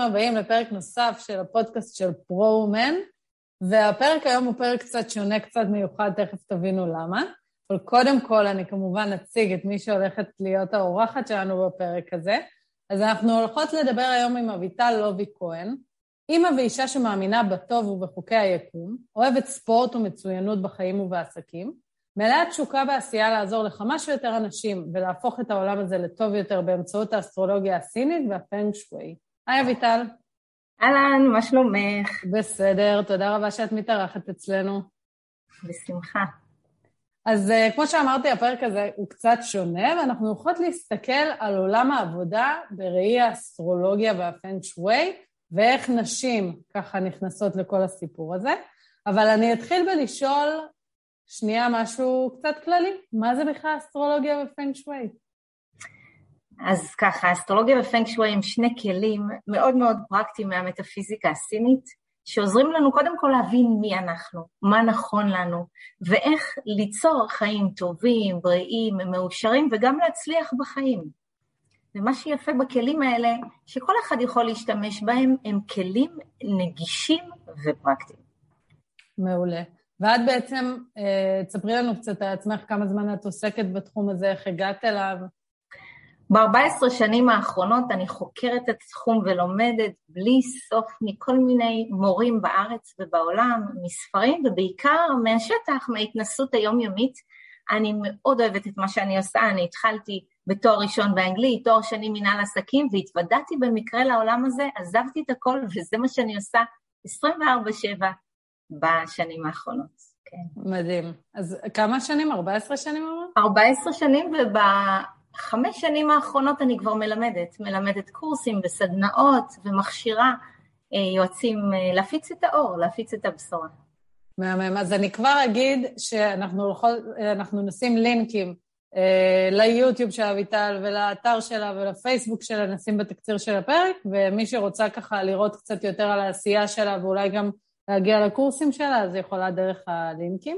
ברוכים הבאים לפרק נוסף של הפודקאסט של פרו-מן, והפרק היום הוא פרק קצת שונה, קצת מיוחד, תכף תבינו למה. אבל קודם כל, אני כמובן אציג את מי שהולכת להיות האורחת שלנו בפרק הזה. אז אנחנו הולכות לדבר היום עם אביטל לובי כהן, אימא ואישה שמאמינה בטוב ובחוקי היקום, אוהבת ספורט ומצוינות בחיים ובעסקים, מלאה תשוקה בעשייה לעזור לכמה שיותר אנשים ולהפוך את העולם הזה לטוב יותר באמצעות האסטרולוגיה הסינית והפנג שווי. היי אביטל. אהלן, מה שלומך? בסדר, תודה רבה שאת מתארחת אצלנו. בשמחה. אז uh, כמו שאמרתי, הפרק הזה הוא קצת שונה, ואנחנו יכולות להסתכל על עולם העבודה בראי האסטרולוגיה והפנג שווי, ואיך נשים ככה נכנסות לכל הסיפור הזה. אבל אני אתחיל בלשאול שנייה משהו קצת כללי, מה זה בכלל אסטרולוגיה ופנג שווי? אז ככה, אסטרולוגיה ופנג שווי הם שני כלים מאוד מאוד פרקטיים מהמטאפיזיקה הסינית, שעוזרים לנו קודם כל להבין מי אנחנו, מה נכון לנו, ואיך ליצור חיים טובים, בריאים, מאושרים, וגם להצליח בחיים. ומה שיפה בכלים האלה, שכל אחד יכול להשתמש בהם, הם כלים נגישים ופרקטיים. מעולה. ואת בעצם, אה, תספרי לנו קצת על עצמך, כמה זמן את עוסקת בתחום הזה, איך הגעת אליו. ב-14 שנים האחרונות אני חוקרת את התחום ולומדת בלי סוף מכל מיני מורים בארץ ובעולם, מספרים ובעיקר מהשטח, מההתנסות היומיומית. אני מאוד אוהבת את מה שאני עושה, אני התחלתי בתואר ראשון באנגלית, תואר שני מנהל עסקים, והתוודעתי במקרה לעולם הזה, עזבתי את הכל וזה מה שאני עושה 24-7 בשנים האחרונות. כן. מדהים. אז כמה שנים? 14 שנים אמרת? 14 שנים, ובחמש שנים האחרונות אני כבר מלמדת. מלמדת קורסים וסדנאות ומכשירה אה, יועצים אה, להפיץ את האור, להפיץ את הבשורה. מהמם. אז אני כבר אגיד שאנחנו יכול, נשים לינקים אה, ליוטיוב של אביטל ולאתר שלה ולפייסבוק שלה, נשים בתקציר של הפרק, ומי שרוצה ככה לראות קצת יותר על העשייה שלה ואולי גם להגיע לקורסים שלה, אז היא יכולה דרך הלינקים.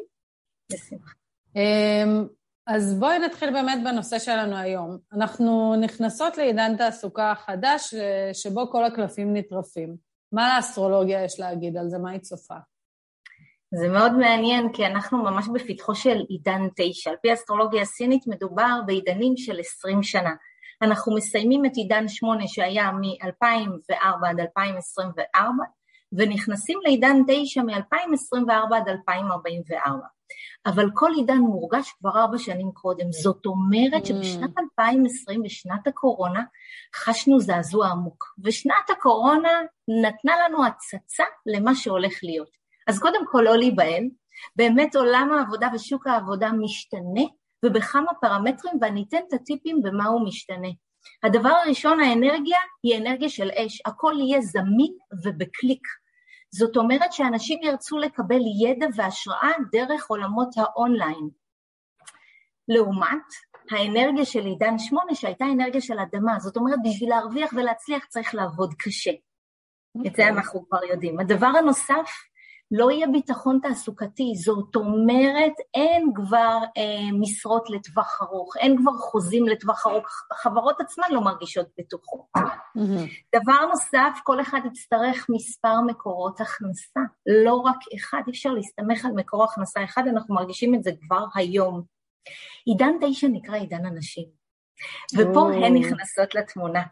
בשמחה. אז בואי נתחיל באמת בנושא שלנו היום. אנחנו נכנסות לעידן תעסוקה חדש, שבו כל הקלפים נטרפים. מה לאסטרולוגיה יש להגיד על זה? מה היא צופה? זה מאוד מעניין, כי אנחנו ממש בפתחו של עידן תשע. על פי אסטרולוגיה הסינית מדובר בעידנים של עשרים שנה. אנחנו מסיימים את עידן שמונה שהיה מ-2004 עד 2024, ונכנסים לעידן 9 מ-2024 עד 2044. אבל כל עידן מורגש כבר ארבע שנים קודם. זאת אומרת שבשנת 2020, בשנת הקורונה, חשנו זעזוע עמוק. ושנת הקורונה נתנה לנו הצצה למה שהולך להיות. אז קודם כל לא להיבהל, באמת עולם העבודה ושוק העבודה משתנה, ובכמה פרמטרים, ואני אתן את הטיפים במה הוא משתנה. הדבר הראשון, האנרגיה היא אנרגיה של אש, הכל יהיה זמין ובקליק. זאת אומרת שאנשים ירצו לקבל ידע והשראה דרך עולמות האונליין. לעומת האנרגיה של עידן שמונה שהייתה אנרגיה של אדמה, זאת אומרת בשביל להרוויח ולהצליח צריך לעבוד קשה. Okay. את זה אוקיי. אנחנו כבר יודעים. הדבר הנוסף לא יהיה ביטחון תעסוקתי, זאת אומרת אין כבר אה, משרות לטווח ארוך, אין כבר חוזים לטווח ארוך, החברות עצמן לא מרגישות בטוחות. Mm-hmm. דבר נוסף, כל אחד יצטרך מספר מקורות הכנסה, לא רק אחד, אי אפשר להסתמך על מקור הכנסה אחד, אנחנו מרגישים את זה כבר היום. עידן תשע נקרא עידן הנשים. ופה הן נכנסות לתמונה.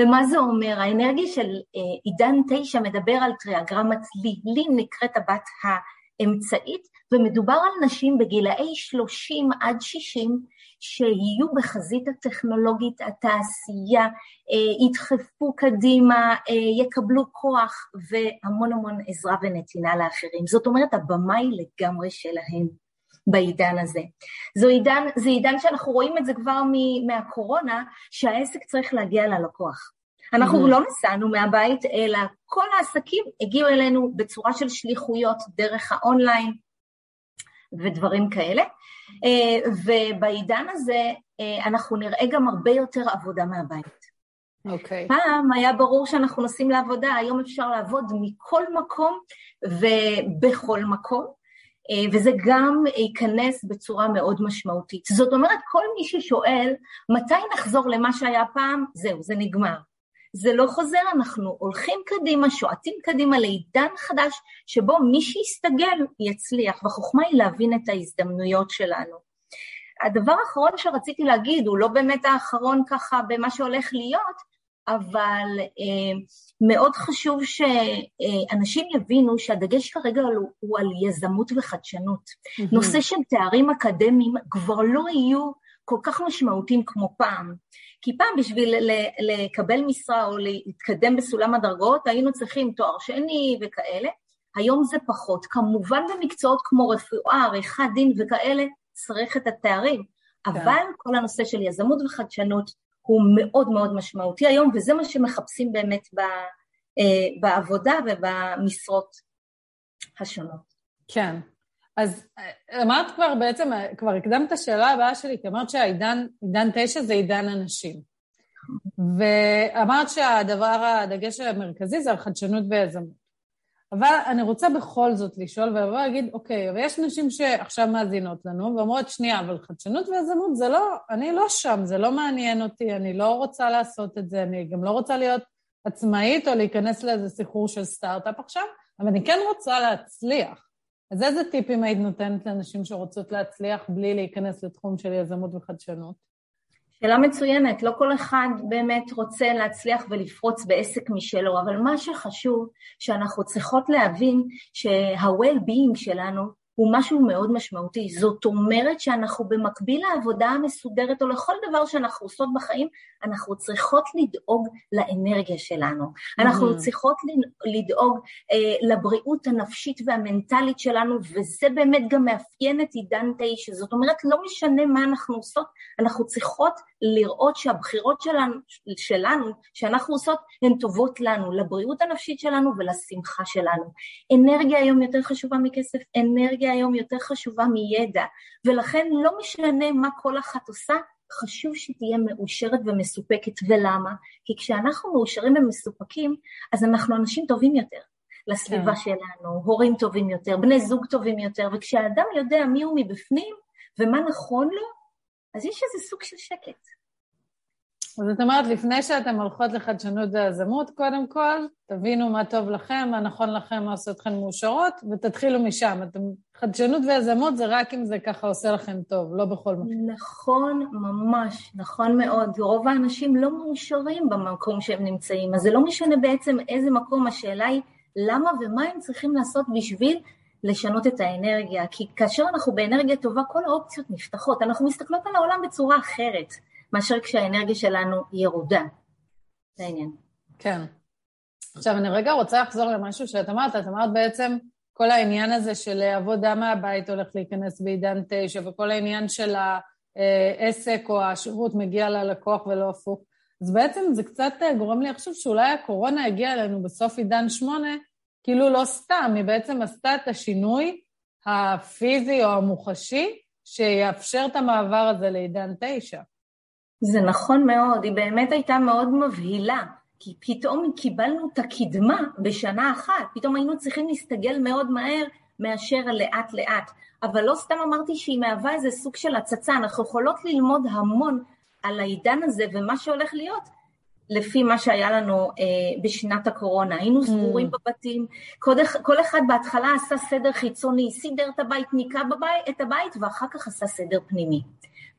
ומה זה אומר? האנרגיה של אה, עידן תשע מדבר על טריאגרמת לי. לי נקראת הבת האמצעית, ומדובר על נשים בגילאי 30 עד 60 שיהיו בחזית הטכנולוגית, התעשייה, אה, ידחפו קדימה, אה, יקבלו כוח והמון המון עזרה ונתינה לאחרים. זאת אומרת, הבמה היא לגמרי שלהם. בעידן הזה. זו עידן, זה עידן שאנחנו רואים את זה כבר מהקורונה, שהעסק צריך להגיע ללקוח. אנחנו mm-hmm. לא נסענו מהבית, אלא כל העסקים הגיעו אלינו בצורה של שליחויות דרך האונליין ודברים כאלה. אה, ובעידן הזה אה, אנחנו נראה גם הרבה יותר עבודה מהבית. אוקיי. Okay. פעם היה ברור שאנחנו נוסעים לעבודה, היום אפשר לעבוד מכל מקום ובכל מקום. אה, וזה גם ייכנס בצורה מאוד משמעותית. זאת אומרת, כל מי ששואל, מתי נחזור למה שהיה פעם, זהו, זה נגמר. זה לא חוזר, אנחנו הולכים קדימה, שועטים קדימה לעידן חדש, שבו מי שיסתגל יצליח, והחוכמה היא להבין את ההזדמנויות שלנו. הדבר האחרון שרציתי להגיד, הוא לא באמת האחרון ככה במה שהולך להיות, אבל אה, מאוד חשוב שאנשים יבינו שהדגש כרגע הוא, הוא על יזמות וחדשנות. Mm-hmm. נושא של תארים אקדמיים כבר לא יהיו כל כך משמעותיים כמו פעם. כי פעם בשביל לקבל משרה או להתקדם בסולם הדרגות היינו צריכים תואר שני וכאלה, היום זה פחות. כמובן במקצועות כמו רפואה, עריכת דין וכאלה, צריך את התארים, כן. אבל כל הנושא של יזמות וחדשנות הוא מאוד מאוד משמעותי היום, וזה מה שמחפשים באמת ב, אה, בעבודה ובמשרות השונות. כן. אז אה, אמרת כבר בעצם, אה, כבר הקדמת את השאלה הבאה שלי, כי אמרת שהעידן, עידן תשע זה עידן הנשים. ואמרת שהדבר, הדגש המרכזי זה על חדשנות ויזמות. אבל אני רוצה בכל זאת לשאול ולבוא להגיד, אוקיי, אבל יש נשים שעכשיו מאזינות לנו ואומרות, שנייה, אבל חדשנות ויזמות זה לא, אני לא שם, זה לא מעניין אותי, אני לא רוצה לעשות את זה, אני גם לא רוצה להיות עצמאית או להיכנס לאיזה סיחור של סטארט-אפ עכשיו, אבל אני כן רוצה להצליח. אז איזה טיפים היית נותנת לנשים שרוצות להצליח בלי להיכנס לתחום של יזמות וחדשנות? שאלה מצוינת, לא כל אחד באמת רוצה להצליח ולפרוץ בעסק משלו, אבל מה שחשוב שאנחנו צריכות להבין שה-well-being שלנו הוא משהו מאוד משמעותי. זאת אומרת שאנחנו במקביל לעבודה המסודרת או לכל דבר שאנחנו עושות בחיים, אנחנו צריכות לדאוג לאנרגיה שלנו. אנחנו mm. צריכות לדאוג אה, לבריאות הנפשית והמנטלית שלנו, וזה באמת גם מאפיין את עידן תשע. זאת אומרת, לא משנה מה אנחנו עושות, אנחנו צריכות לראות שהבחירות שלנו, שלנו שאנחנו עושות, הן טובות לנו, לבריאות הנפשית שלנו ולשמחה שלנו. אנרגיה היום יותר חשובה מכסף, אנרגיה היום יותר חשובה מידע, ולכן לא משנה מה כל אחת עושה, חשוב שתהיה מאושרת ומסופקת. ולמה? כי כשאנחנו מאושרים ומסופקים, אז אנחנו אנשים טובים יותר. לסביבה כן. שלנו, הורים טובים יותר, בני זוג טובים יותר, וכשהאדם יודע מי הוא מבפנים ומה נכון לו, אז יש איזה סוג של שקט. אז את אומרת, לפני שאתם הולכות לחדשנות ויזמות, קודם כל, תבינו מה טוב לכם, מה נכון לכם, מה עושה אתכם מאושרות, ותתחילו משם. אתם, חדשנות ויזמות זה רק אם זה ככה עושה לכם טוב, לא בכל מקום. נכון, ממש, נכון מאוד. רוב האנשים לא מאושרים במקום שהם נמצאים, אז זה לא משנה בעצם איזה מקום, השאלה היא למה ומה הם צריכים לעשות בשביל לשנות את האנרגיה. כי כאשר אנחנו באנרגיה טובה, כל האופציות נפתחות. אנחנו מסתכלות על העולם בצורה אחרת. מאשר כשהאנרגיה שלנו ירודה. זה העניין. כן. עכשיו, אני רגע רוצה לחזור למשהו שאת אמרת. את אמרת בעצם כל העניין הזה של עבודה מהבית הולך להיכנס בעידן תשע, וכל העניין של העסק או השירות מגיע ללקוח ולא הפוך. אז בעצם זה קצת גורם לי לחשוב שאולי הקורונה הגיעה אלינו בסוף עידן שמונה, כאילו לא סתם, היא בעצם עשתה את השינוי הפיזי או המוחשי שיאפשר את המעבר הזה לעידן תשע. זה נכון מאוד, היא באמת הייתה מאוד מבהילה, כי פתאום קיבלנו את הקדמה בשנה אחת, פתאום היינו צריכים להסתגל מאוד מהר מאשר לאט לאט. אבל לא סתם אמרתי שהיא מהווה איזה סוג של הצצה, אנחנו יכולות ללמוד המון על העידן הזה ומה שהולך להיות לפי מה שהיה לנו אה, בשנת הקורונה. היינו mm. סגורים mm. בבתים, כל, כל אחד בהתחלה עשה סדר חיצוני, סידר את הבית, ניקה בבית, את הבית, ואחר כך עשה סדר פנימי.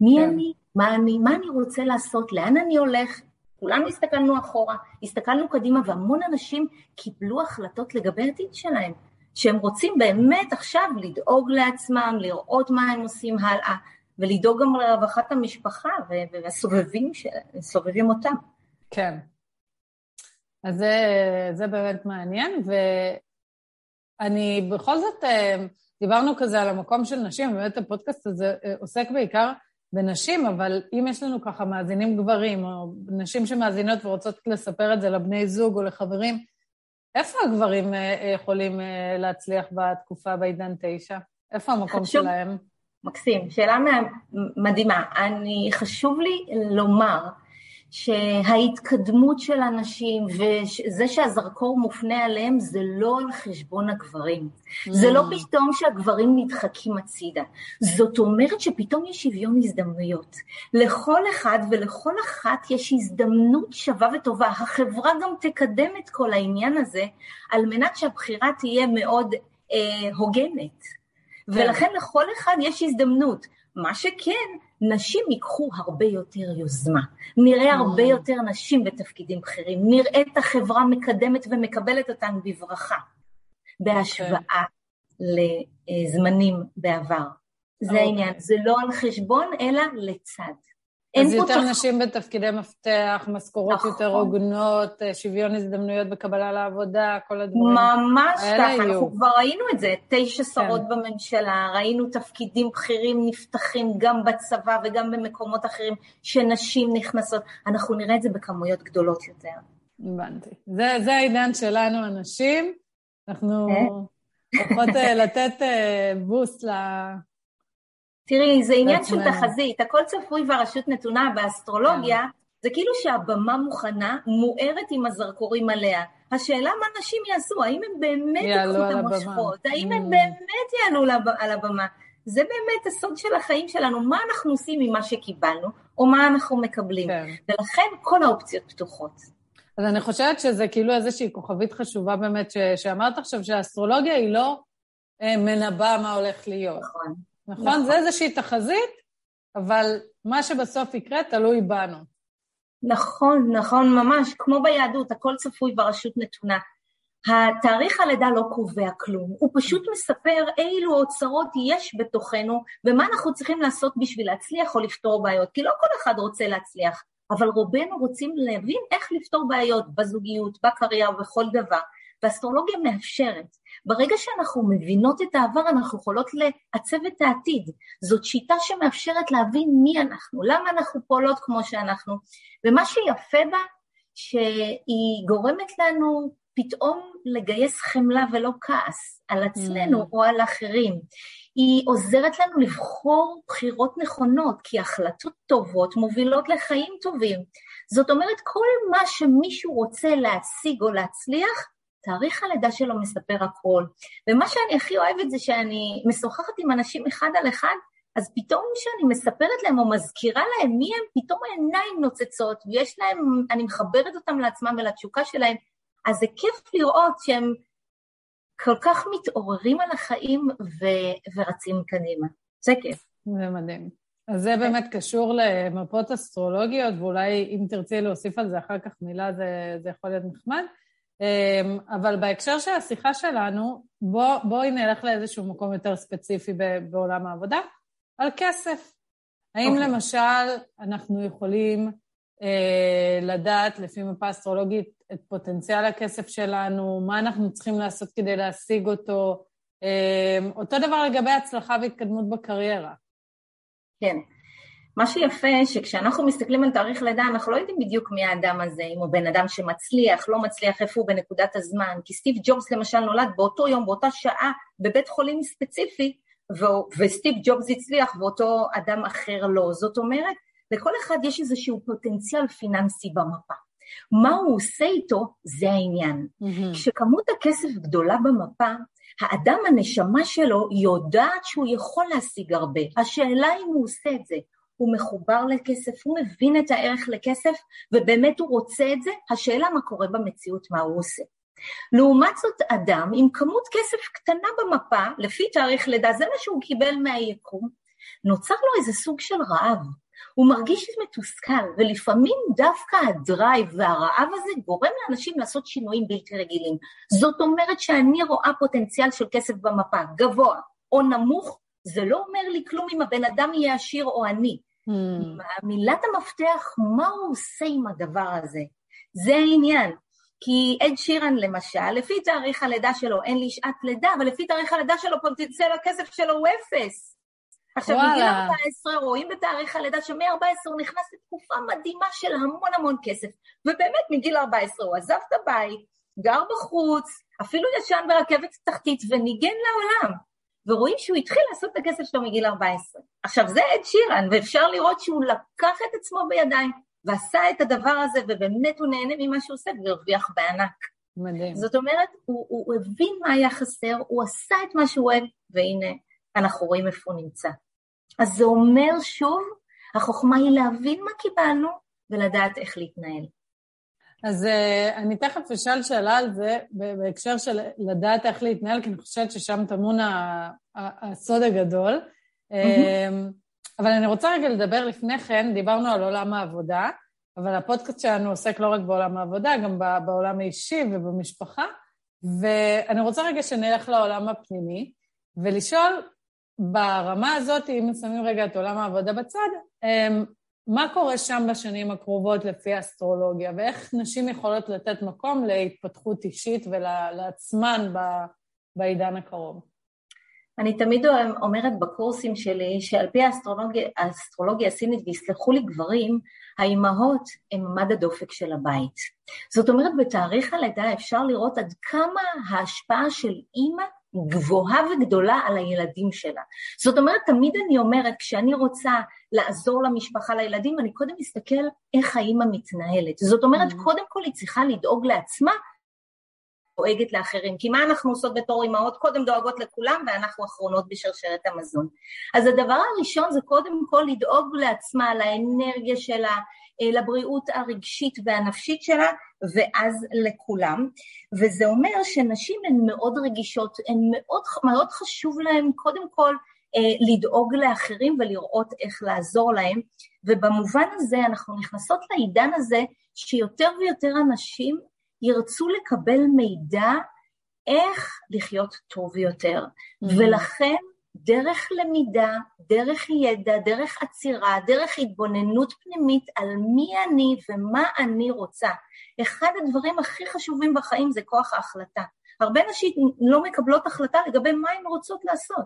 מי כן. אני? מה אני, מה אני רוצה לעשות, לאן אני הולך, כולנו הסתכלנו אחורה, הסתכלנו קדימה, והמון אנשים קיבלו החלטות לגבי העתיד שלהם, שהם רוצים באמת עכשיו לדאוג לעצמם, לראות מה הם עושים הלאה, ולדאוג גם לרווחת המשפחה והסובבים סובבים אותם. כן. אז זה, זה באמת מעניין, ואני בכל זאת, אה, דיברנו כזה על המקום של נשים, באמת הפודקאסט הזה אה, עוסק בעיקר בנשים, אבל אם יש לנו ככה מאזינים גברים, או נשים שמאזינות ורוצות לספר את זה לבני זוג או לחברים, איפה הגברים אה, אה, יכולים אה, להצליח בתקופה בעידן תשע? איפה המקום חשוב, שלהם? מקסים, שאלה מדהימה. אני, חשוב לי לומר שההתקדמות של הנשים וזה שהזרקור מופנה עליהם זה לא על חשבון הגברים. Mm. זה לא mm. פתאום שהגברים נדחקים הצידה. זאת אומרת שפתאום יש שוויון הזדמנויות. לכל אחד ולכל אחת יש הזדמנות שווה וטובה. החברה גם תקדם את כל העניין הזה על מנת שהבחירה תהיה מאוד אה, הוגנת. כן. ולכן לכל אחד יש הזדמנות. מה שכן, נשים ייקחו הרבה יותר יוזמה, נראה הרבה mm. יותר נשים בתפקידים בכירים, נראה את החברה מקדמת ומקבלת אותן בברכה, בהשוואה okay. לזמנים בעבר. זה okay. העניין, זה לא על חשבון, אלא לצד. אז יותר תח... נשים בתפקידי מפתח, משכורות נכון. יותר הוגנות, אה, שוויון הזדמנויות בקבלה לעבודה, כל הדברים ממש ככה, יהיו. אנחנו כבר ראינו את זה, תשע כן. שרות כן. בממשלה, ראינו תפקידים בכירים נפתחים גם בצבא וגם במקומות אחרים, שנשים נכנסות, אנחנו נראה את זה בכמויות גדולות יותר. הבנתי. זה, זה העניין שלנו, הנשים. אנחנו הולכות אה? אה, לתת בוסט ל... תראי, זה עניין של תחזית, הכל צפוי והרשות נתונה באסטרולוגיה, כן. זה כאילו שהבמה מוכנה, מוארת עם הזרקורים עליה. השאלה מה נשים יעשו, האם הם באמת ייקחו את המושכות, האם הם mm. באמת יעלו על הבמה. זה באמת הסוד של החיים שלנו, מה אנחנו עושים עם מה שקיבלנו, או מה אנחנו מקבלים. כן. ולכן כל האופציות פתוחות. אז אני חושבת שזה כאילו איזושהי כוכבית חשובה באמת, ש... שאמרת עכשיו שהאסטרולוגיה היא לא אה, מנבאה מה הולך להיות. נכון. נכון? נכון? זה איזושהי תחזית, אבל מה שבסוף יקרה תלוי בנו. נכון, נכון, ממש, כמו ביהדות, הכל צפוי ברשות נתונה. התאריך הלידה לא קובע כלום, הוא פשוט מספר אילו אוצרות יש בתוכנו ומה אנחנו צריכים לעשות בשביל להצליח או לפתור בעיות, כי לא כל אחד רוצה להצליח, אבל רובנו רוצים להבין איך לפתור בעיות בזוגיות, בקריירה, בכל דבר, ואסטרולוגיה מאפשרת. ברגע שאנחנו מבינות את העבר, אנחנו יכולות לעצב את העתיד. זאת שיטה שמאפשרת להבין מי אנחנו, למה אנחנו פועלות כמו שאנחנו. ומה שיפה בה, שהיא גורמת לנו פתאום לגייס חמלה ולא כעס על עצמנו mm. או על אחרים. היא עוזרת לנו לבחור בחירות נכונות, כי החלטות טובות מובילות לחיים טובים. זאת אומרת, כל מה שמישהו רוצה להשיג או להצליח, תאריך הלידה שלו מספר הכל. ומה שאני הכי אוהבת זה שאני משוחחת עם אנשים אחד על אחד, אז פתאום כשאני מספרת להם או מזכירה להם מי הם, פתאום העיניים נוצצות, ויש להם, אני מחברת אותם לעצמם ולתשוקה שלהם, אז זה כיף לראות שהם כל כך מתעוררים על החיים ו- ורצים קדימה. זה כיף. זה מדהים. אז זה באמת קשור למפות אסטרולוגיות, ואולי אם תרצי להוסיף על זה אחר כך מילה, זה, זה יכול להיות נחמד. אמ, אבל בהקשר של השיחה שלנו, בוא, בואי נלך לאיזשהו מקום יותר ספציפי בעולם העבודה, על כסף. האם okay. אוקיי. למשל אנחנו יכולים אה, לדעת לפי מפה אסטרולוגית את פוטנציאל הכסף שלנו, מה אנחנו צריכים לעשות כדי להשיג אותו, אה, אותו דבר לגבי הצלחה והתקדמות בקריירה. כן. מה שיפה, שכשאנחנו מסתכלים על תאריך לידה, אנחנו לא יודעים בדיוק מי האדם הזה, אם הוא בן אדם שמצליח, לא מצליח, איפה הוא בנקודת הזמן, כי סטיב ג'ובס למשל נולד באותו יום, באותה שעה, בבית חולים ספציפי, ו- וסטיב ג'ובס הצליח ואותו אדם אחר לא. זאת אומרת, לכל אחד יש איזשהו פוטנציאל פיננסי במפה. מה הוא עושה איתו, זה העניין. Mm-hmm. כשכמות הכסף גדולה במפה, האדם, הנשמה שלו, יודעת שהוא יכול להשיג הרבה. השאלה אם הוא עושה את זה. הוא מחובר לכסף, הוא מבין את הערך לכסף, ובאמת הוא רוצה את זה, השאלה מה קורה במציאות, מה הוא עושה. לעומת זאת, אדם עם כמות כסף קטנה במפה, לפי תאריך לידה, זה מה שהוא קיבל מהיקום, נוצר לו איזה סוג של רעב. הוא מרגיש מתוסכל, ולפעמים דווקא הדרייב והרעב הזה גורם לאנשים לעשות שינויים בלתי רגילים. זאת אומרת שאני רואה פוטנציאל של כסף במפה, גבוה או נמוך, זה לא אומר לי כלום אם הבן אדם יהיה עשיר או עני. Mm. מילת המפתח, מה הוא עושה עם הדבר הזה? זה העניין. כי אד שירן למשל, לפי תאריך הלידה שלו אין לי שעת לידה, אבל לפי תאריך הלידה שלו פוטנציאל הכסף שלו הוא אפס. עכשיו, מגיל 14 רואים בתאריך הלידה שמ-14 הוא נכנס לתקופה מדהימה של המון המון כסף, ובאמת מגיל 14 הוא עזב את הבית, גר בחוץ, אפילו ישן ברכבת תחתית וניגן לעולם. ורואים שהוא התחיל לעשות את הכסף שלו מגיל 14. עכשיו זה אד שירן, ואפשר לראות שהוא לקח את עצמו בידיים ועשה את הדבר הזה, ובאמת הוא נהנה ממה שהוא עושה, והרוויח בענק. מדהים. זאת אומרת, הוא, הוא, הוא הבין מה היה חסר, הוא עשה את מה שהוא אוהב, והנה, אנחנו רואים איפה הוא נמצא. אז זה אומר שוב, החוכמה היא להבין מה קיבלנו ולדעת איך להתנהל. אז uh, אני תכף אשאל שאלה על זה, בהקשר של לדעת איך להתנהל, כי אני חושבת ששם טמון הסוד הגדול. Mm-hmm. אבל אני רוצה רגע לדבר לפני כן, דיברנו על עולם העבודה, אבל הפודקאסט שלנו עוסק לא רק בעולם העבודה, גם בעולם האישי ובמשפחה, ואני רוצה רגע שנלך לעולם הפנימי, ולשאול ברמה הזאת, אם שמים רגע את עולם העבודה בצד, אמ, מה קורה שם בשנים הקרובות לפי האסטרולוגיה, ואיך נשים יכולות לתת מקום להתפתחות אישית ולעצמן בעידן הקרוב? אני תמיד אומרת בקורסים שלי שעל פי האסטרולוגיה, האסטרולוגיה הסינית, ויסלחו לי גברים, האימהות הן מד הדופק של הבית. זאת אומרת, בתאריך הלידה אפשר לראות עד כמה ההשפעה של אימא גבוהה וגדולה על הילדים שלה. זאת אומרת, תמיד אני אומרת, כשאני רוצה לעזור למשפחה, לילדים, אני קודם מסתכל איך האימא מתנהלת. זאת אומרת, mm-hmm. קודם כל היא צריכה לדאוג לעצמה דואגת לאחרים. כי מה אנחנו עושות בתור אימהות? קודם דואגות לכולם ואנחנו אחרונות בשרשרת המזון. אז הדבר הראשון זה קודם כל לדאוג לעצמה, לאנרגיה שלה, אה, לבריאות הרגשית והנפשית שלה, ואז לכולם. וזה אומר שנשים הן מאוד רגישות, הן מאוד, מאוד חשוב להן קודם כל לדאוג לאחרים ולראות איך לעזור להם, ובמובן הזה אנחנו נכנסות לעידן הזה שיותר ויותר אנשים ירצו לקבל מידע איך לחיות טוב יותר, mm-hmm. ולכן דרך למידה, דרך ידע, דרך עצירה, דרך התבוננות פנימית על מי אני ומה אני רוצה. אחד הדברים הכי חשובים בחיים זה כוח ההחלטה. הרבה נשים לא מקבלות החלטה לגבי מה הן רוצות לעשות,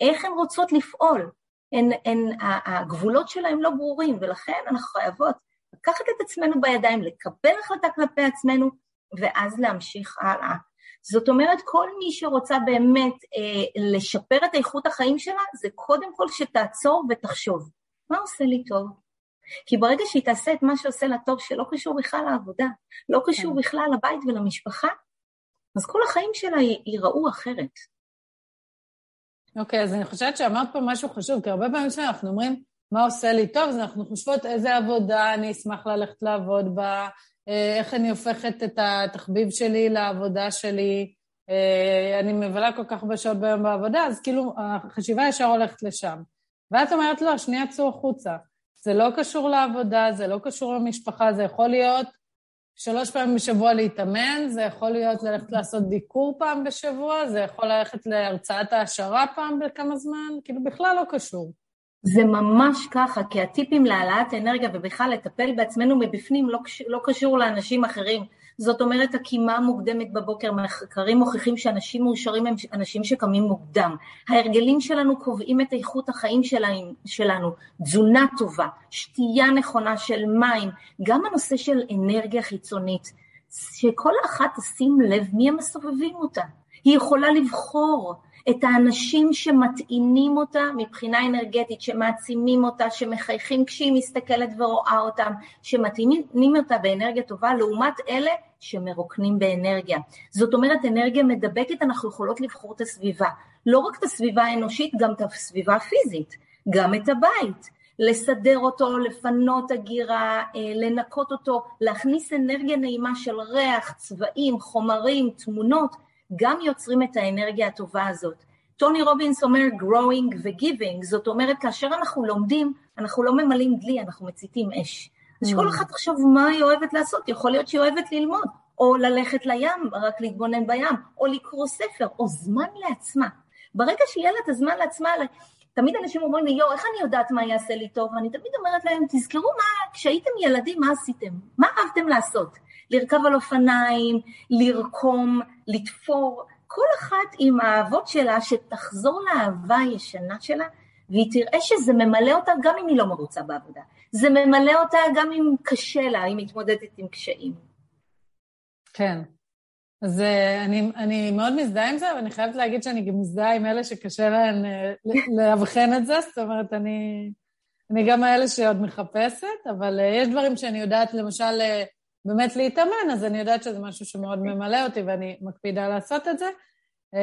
איך הן רוצות לפעול. הן, הן, הגבולות שלהן לא ברורים, ולכן אנחנו חייבות לקחת את עצמנו בידיים, לקבל החלטה כלפי עצמנו, ואז להמשיך הלאה. זאת אומרת, כל מי שרוצה באמת אה, לשפר את איכות החיים שלה, זה קודם כל שתעצור ותחשוב, מה עושה לי טוב? כי ברגע שהיא תעשה את מה שעושה לה טוב, שלא קשור בכלל לעבודה, לא קשור כן. בכלל לבית ולמשפחה, אז כל החיים שלה ייראו אחרת. אוקיי, okay, אז אני חושבת שאמרת פה משהו חשוב, כי הרבה פעמים כשאנחנו אומרים, מה עושה לי טוב, אז אנחנו חושבות איזה עבודה אני אשמח ללכת לעבוד בה, אה, איך אני הופכת את התחביב שלי לעבודה שלי. אה, אני מבלה כל כך הרבה שעות ביום בעבודה, אז כאילו החשיבה ישר הולכת לשם. ואת אומרת, לא, שנייה צאו החוצה. זה לא קשור לעבודה, זה לא קשור למשפחה, זה יכול להיות שלוש פעמים בשבוע להתאמן, זה יכול להיות ללכת לעשות דיקור פעם בשבוע, זה יכול ללכת להרצאת העשרה פעם בכמה זמן, כאילו בכלל לא קשור. זה ממש ככה, כי הטיפים להעלאת אנרגיה ובכלל לטפל בעצמנו מבפנים לא, לא קשור לאנשים אחרים. זאת אומרת, הקימה מוקדמת בבוקר, מחקרים מוכיחים שאנשים מאושרים הם אנשים שקמים מוקדם. ההרגלים שלנו קובעים את איכות החיים שלנו, תזונה טובה, שתייה נכונה של מים, גם הנושא של אנרגיה חיצונית, שכל אחת תשים לב מי הם מסובבים אותה. היא יכולה לבחור את האנשים שמטעינים אותה מבחינה אנרגטית, שמעצימים אותה, שמחייכים כשהיא מסתכלת ורואה אותם, שמטעינים אותה באנרגיה טובה, לעומת אלה שמרוקנים באנרגיה. זאת אומרת, אנרגיה מדבקת, אנחנו יכולות לבחור את הסביבה. לא רק את הסביבה האנושית, גם את הסביבה הפיזית, גם את הבית. לסדר אותו, לפנות הגירה, אה, לנקות אותו, להכניס אנרגיה נעימה של ריח, צבעים, חומרים, תמונות, גם יוצרים את האנרגיה הטובה הזאת. טוני רובינס אומר growing ו-giving, זאת אומרת, כאשר אנחנו לומדים, אנחנו לא ממלאים דלי, אנחנו מציתים אש. אז שכל mm. אחת תחשוב מה היא אוהבת לעשות, יכול להיות שהיא אוהבת ללמוד, או ללכת לים, רק להתבונן בים, או לקרוא ספר, או זמן לעצמה. ברגע שיהיה לה את הזמן לעצמה, תמיד אנשים אומרים לי, יואו, איך אני יודעת מה יעשה לי טוב? אני תמיד אומרת להם, תזכרו מה, כשהייתם ילדים, מה עשיתם? מה אהבתם לעשות? לרכב על אופניים, לרקום, לתפור, כל אחת עם האהבות שלה, שתחזור לאהבה הישנה שלה, והיא תראה שזה ממלא אותה גם אם היא לא מרוצה בעבודה. זה ממלא אותה גם אם קשה לה, היא מתמודדת עם קשיים. כן. אז uh, אני, אני מאוד מזדהה עם זה, אבל אני חייבת להגיד שאני גם מזדהה עם אלה שקשה להן uh, לאבחן את זה, זאת אומרת, אני, אני גם האלה שעוד מחפשת, אבל uh, יש דברים שאני יודעת, למשל, באמת להתאמן, אז אני יודעת שזה משהו שמאוד ממלא אותי ואני מקפידה לעשות את זה. Uh,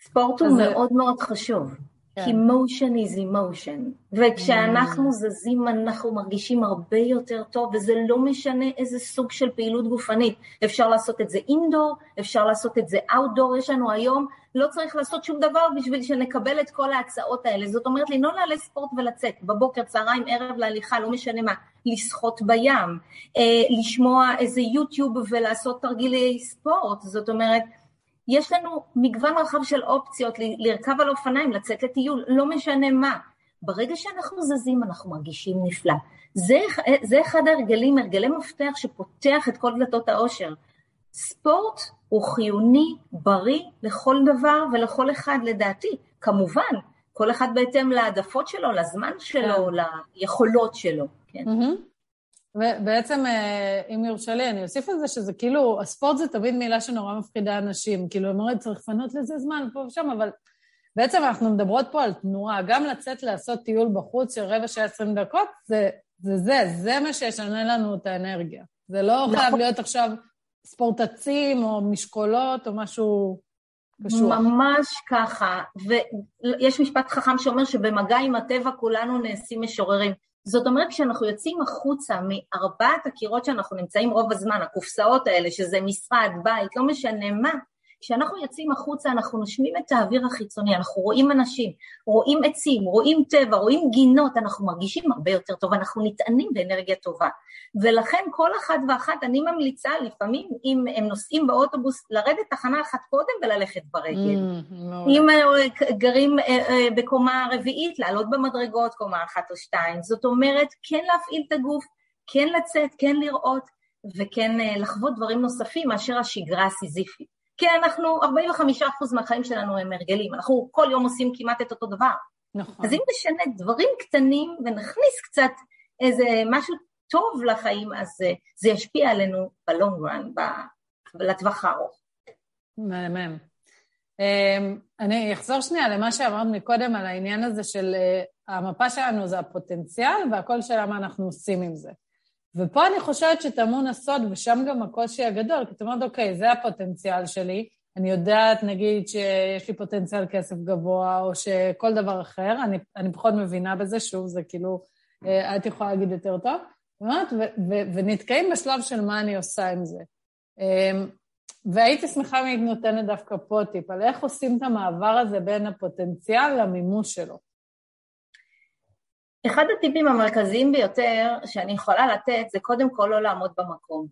ספורט הוא מאוד מאוד חשוב. כן. כי motion is emotion, וכשאנחנו mm. זזים אנחנו מרגישים הרבה יותר טוב, וזה לא משנה איזה סוג של פעילות גופנית. אפשר לעשות את זה אינדור, אפשר לעשות את זה אאוטדור, יש לנו היום, לא צריך לעשות שום דבר בשביל שנקבל את כל ההצעות האלה. זאת אומרת, לנעול נעלי ספורט ולצאת, בבוקר, צהריים, ערב, להליכה, לא משנה מה, לשחות בים, אה, לשמוע איזה יוטיוב ולעשות תרגילי ספורט, זאת אומרת, יש לנו מגוון רחב של אופציות לרכב על אופניים, לצאת לטיול, לא משנה מה. ברגע שאנחנו זזים אנחנו מרגישים נפלא. זה, זה אחד ההרגלים, הרגלי מפתח שפותח את כל דלתות העושר. ספורט הוא חיוני, בריא, לכל דבר ולכל אחד לדעתי. כמובן, כל אחד בהתאם להעדפות שלו, לזמן שלו, כן. ליכולות שלו. כן. Mm-hmm. ובעצם, אה, אם יורשה לי, אני אוסיף על זה שזה כאילו, הספורט זה תמיד מילה שנורא מפחידה אנשים. כאילו, הם אומרים, צריך לפנות לזה זמן פה ושם, אבל בעצם אנחנו מדברות פה על תנועה. גם לצאת לעשות טיול בחוץ של רבע שעה עשרים דקות, זה זה, זה, זה מה שישנה לנו את האנרגיה. זה לא נכון. חייב להיות עכשיו ספורטצים או משקולות או משהו קשור. ממש ככה. ויש משפט חכם שאומר שבמגע עם הטבע כולנו נעשים משוררים. זאת אומרת, כשאנחנו יוצאים החוצה מארבעת הקירות שאנחנו נמצאים רוב הזמן, הקופסאות האלה, שזה משרד, בית, לא משנה מה, כשאנחנו יוצאים החוצה אנחנו נושמים את האוויר החיצוני, אנחנו רואים אנשים, רואים עצים, רואים טבע, רואים גינות, אנחנו מרגישים הרבה יותר טוב, אנחנו נטענים באנרגיה טובה. ולכן כל אחת ואחת, אני ממליצה לפעמים, אם הם נוסעים באוטובוס, לרדת תחנה אחת קודם וללכת ברגל. Mm, אם אה, גרים אה, אה, בקומה רביעית, לעלות במדרגות קומה אחת או שתיים. זאת אומרת, כן להפעיל את הגוף, כן לצאת, כן לראות, וכן לחוות דברים נוספים מאשר השגרה הסיזיפית. כי אנחנו, 45% מהחיים שלנו הם הרגלים, אנחנו כל יום עושים כמעט את אותו דבר. נכון. אז אם נשנה דברים קטנים ונכניס קצת איזה משהו טוב לחיים, אז אה, זה ישפיע עלינו בלונג רן, לטווח הארוך. מהמם. אמ, אני אחזור שנייה למה שאמרת מקודם על העניין הזה של אה, המפה שלנו זה הפוטנציאל והכל שאלה מה אנחנו עושים עם זה. ופה אני חושבת שטמון הסוד, ושם גם הקושי הגדול, כי את אומרת, אוקיי, זה הפוטנציאל שלי, אני יודעת, נגיד, שיש לי פוטנציאל כסף גבוה, או שכל דבר אחר, אני, אני פחות מבינה בזה, שוב, זה כאילו, אה, את יכולה להגיד יותר טוב, אומרת, ונתקעים בשלב של מה אני עושה עם זה. אמ, והייתי שמחה אם היית נותנת דווקא פה טיפ, על איך עושים את המעבר הזה בין הפוטנציאל למימוש שלו. אחד הטיפים המרכזיים ביותר שאני יכולה לתת זה קודם כל לא לעמוד במקום.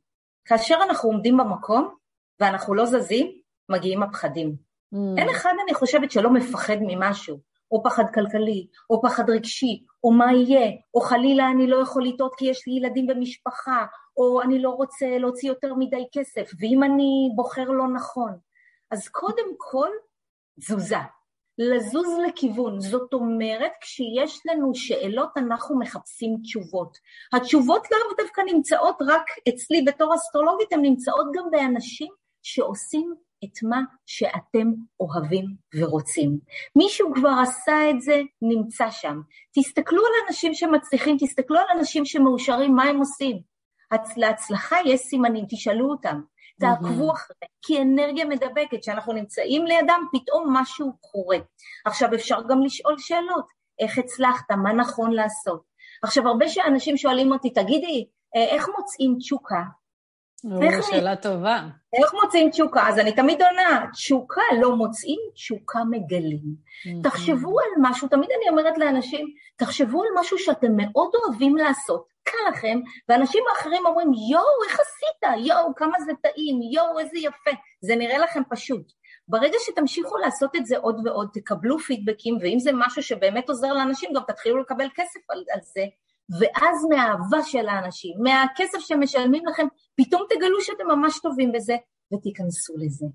כאשר אנחנו עומדים במקום ואנחנו לא זזים, מגיעים הפחדים. Mm. אין אחד, אני חושבת, שלא מפחד ממשהו, או פחד כלכלי, או פחד רגשי, או מה יהיה, או חלילה אני לא יכול לטעות כי יש לי ילדים במשפחה, או אני לא רוצה להוציא יותר מדי כסף, ואם אני בוחר לא נכון. אז קודם כל, תזוזה. לזוז לכיוון. זאת אומרת, כשיש לנו שאלות אנחנו מחפשים תשובות. התשובות לאו דווקא נמצאות רק אצלי בתור אסטרולוגית, הן נמצאות גם באנשים שעושים את מה שאתם אוהבים ורוצים. מישהו כבר עשה את זה, נמצא שם. תסתכלו על אנשים שמצליחים, תסתכלו על אנשים שמאושרים, מה הם עושים. להצלחה יש סימנים, תשאלו אותם. תעקבו אחרי, כי אנרגיה מדבקת, כשאנחנו נמצאים לידם, פתאום משהו קורה. עכשיו אפשר גם לשאול שאלות, איך הצלחת, מה נכון לעשות. עכשיו הרבה אנשים שואלים אותי, תגידי, אה, איך מוצאים תשוקה? שאלה. טובה. איך מוצאים תשוקה? אז אני תמיד עונה, תשוקה לא מוצאים, תשוקה מגלים. תחשבו על משהו, תמיד אני אומרת לאנשים, תחשבו על משהו שאתם מאוד אוהבים לעשות, קל לכם, ואנשים האחרים אומרים, יואו, איך עשית? יואו, כמה זה טעים, יואו, איזה יפה. זה נראה לכם פשוט. ברגע שתמשיכו לעשות את זה עוד ועוד, תקבלו פידבקים, ואם זה משהו שבאמת עוזר לאנשים, גם תתחילו לקבל כסף על, על זה, ואז מהאהבה של האנשים, מהכסף שמשלמים לכם, פתאום תגלו שאתם ממש טובים בזה, ותיכנסו לזה.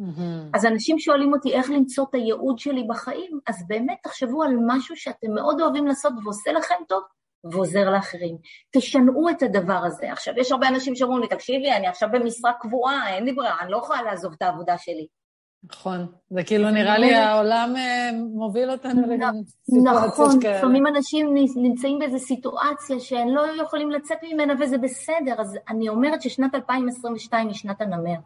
Mm-hmm. אז אנשים שואלים אותי איך למצוא את הייעוד שלי בחיים, אז באמת תחשבו על משהו שאתם מאוד אוהבים לעשות ועושה לכם טוב, ועוזר לאחרים. תשנעו את הדבר הזה. עכשיו, יש הרבה אנשים שאומרים לי, תקשיבי, אני עכשיו במשרה קבועה, אין לי ברירה, אני לא יכולה לעזוב את העבודה שלי. נכון. זה כאילו נראה לי העולם אה, מוביל אותנו כאלה. נכון, לפעמים אנשים נמצאים באיזו סיטואציה שהם לא יכולים לצאת ממנה וזה בסדר. אז אני אומרת ששנת 2022 היא שנת הנמר.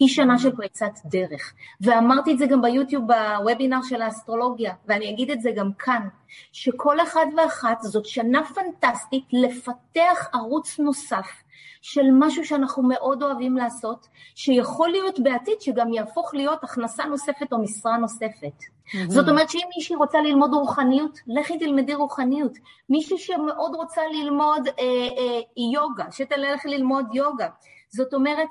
היא שנה של פריצת דרך. ואמרתי את זה גם ביוטיוב בוובינר של האסטרולוגיה, ואני אגיד את זה גם כאן, שכל אחד ואחת זאת שנה פנטסטית לפתח ערוץ נוסף. של משהו שאנחנו מאוד אוהבים לעשות, שיכול להיות בעתיד שגם יהפוך להיות הכנסה נוספת או משרה נוספת. Mm-hmm. זאת אומרת שאם מישהי רוצה ללמוד רוחניות, לכי תלמדי רוחניות. מישהי שמאוד רוצה ללמוד אה, אה, יוגה, שתלך ללמוד יוגה. זאת אומרת,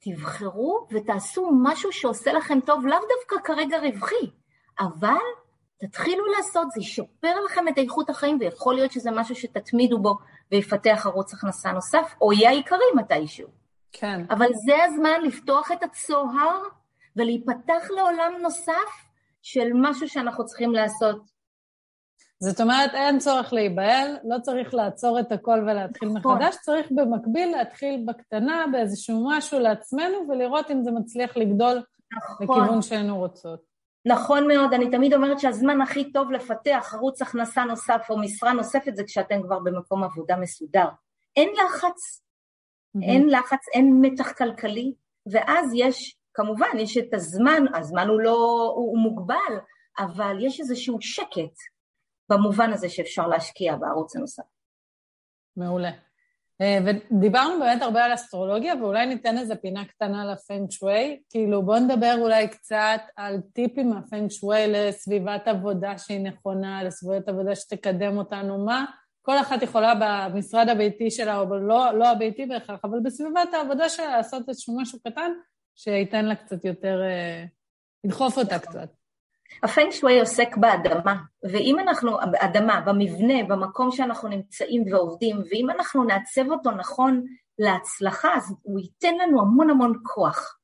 תבחרו ותעשו משהו שעושה לכם טוב, לאו דווקא כרגע רווחי, אבל תתחילו לעשות, זה ישפר לכם את איכות החיים, ויכול להיות שזה משהו שתתמידו בו ויפתח ערוץ הכנסה נוסף, או יהיה העיקרי מתישהו. כן. אבל זה הזמן לפתוח את הצוהר ולהיפתח לעולם נוסף של משהו שאנחנו צריכים לעשות. זאת אומרת, אין צורך להיבהל, לא צריך לעצור את הכל ולהתחיל נכון. מחדש, צריך במקביל להתחיל בקטנה, באיזשהו משהו לעצמנו, ולראות אם זה מצליח לגדול נכון. לכיוון שהיינו רוצות. נכון מאוד, אני תמיד אומרת שהזמן הכי טוב לפתח ערוץ הכנסה נוסף או משרה נוספת זה כשאתם כבר במקום עבודה מסודר. אין לחץ, mm-hmm. אין לחץ, אין מתח כלכלי, ואז יש, כמובן, יש את הזמן, הזמן הוא לא, הוא, הוא מוגבל, אבל יש איזשהו שקט במובן הזה שאפשר להשקיע בערוץ הנוסף. מעולה. אה, ודיברנו באמת הרבה על אסטרולוגיה, ואולי ניתן איזה פינה קטנה לפנג שווי. כאילו, בואו נדבר אולי קצת על טיפים מהפנג שווי לסביבת עבודה שהיא נכונה, לסביבת עבודה שתקדם אותנו, מה כל אחת יכולה במשרד הביתי שלה, או לא, לא הביתי בהכרח, אבל בסביבת העבודה שלה לעשות איזשהו משהו קטן שייתן לה קצת יותר, אה, ידחוף אותה קצת. הפנג שווי עוסק באדמה, ואם אנחנו, אדמה, במבנה, במקום שאנחנו נמצאים ועובדים, ואם אנחנו נעצב אותו נכון להצלחה, אז הוא ייתן לנו המון המון כוח.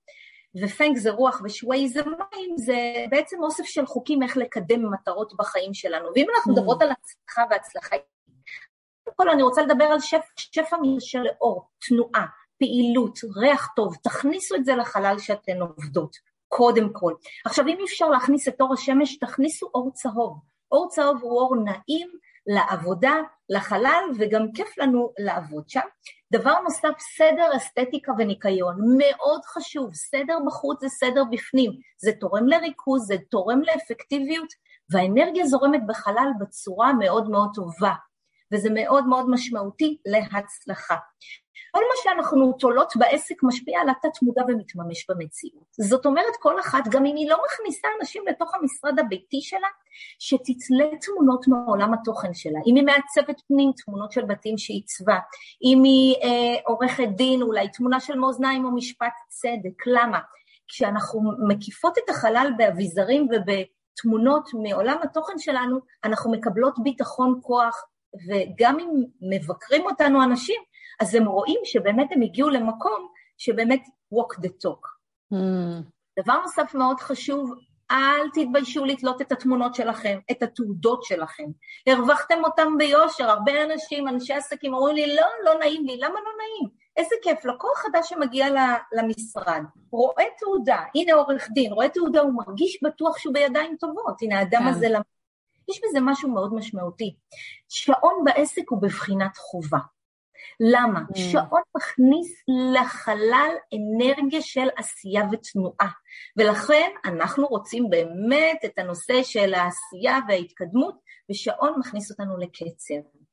ופנג זה רוח ושווי זה מים, זה בעצם אוסף של חוקים איך לקדם מטרות בחיים שלנו. ואם אנחנו mm. מדברות על הצלחה והצלחה, קודם כל אני רוצה לדבר על שפע, שפע של אור, תנועה, פעילות, ריח טוב, תכניסו את זה לחלל שאתן עובדות. קודם כל. עכשיו, אם אפשר להכניס את אור השמש, תכניסו אור צהוב. אור צהוב הוא אור נעים לעבודה, לחלל, וגם כיף לנו לעבוד שם. דבר נוסף, סדר, אסתטיקה וניקיון. מאוד חשוב, סדר בחוץ זה סדר בפנים. זה תורם לריכוז, זה תורם לאפקטיביות, והאנרגיה זורמת בחלל בצורה מאוד מאוד טובה. וזה מאוד מאוד משמעותי להצלחה. כל מה שאנחנו תולות בעסק משפיע על התת-מודע ומתממש במציאות. זאת אומרת, כל אחת, גם אם היא לא מכניסה אנשים לתוך המשרד הביתי שלה, שתתלה תמונות מעולם התוכן שלה. אם היא מעצבת פנים, תמונות של בתים שעיצבה. אם היא אה, עורכת דין, אולי תמונה של מאזניים או משפט צדק. למה? כשאנחנו מקיפות את החלל באביזרים ובתמונות מעולם התוכן שלנו, אנחנו מקבלות ביטחון כוח, וגם אם מבקרים אותנו אנשים, אז הם רואים שבאמת הם הגיעו למקום שבאמת walk the talk. Mm. דבר נוסף מאוד חשוב, אל תתביישו לתלות את התמונות שלכם, את התעודות שלכם. הרווחתם אותם ביושר, הרבה אנשים, אנשי עסקים, אמרו לי, לא, לא נעים לי, למה לא נעים? איזה כיף, לקוח חדש שמגיע למשרד, רואה תעודה, הנה עורך דין, רואה תעודה, הוא מרגיש בטוח שהוא בידיים טובות, הנה האדם כן. הזה למד. יש בזה משהו מאוד משמעותי. שעון בעסק הוא בבחינת חובה. למה? Mm. שעון מכניס לחלל אנרגיה של עשייה ותנועה, ולכן אנחנו רוצים באמת את הנושא של העשייה וההתקדמות, ושעון מכניס אותנו לקצב.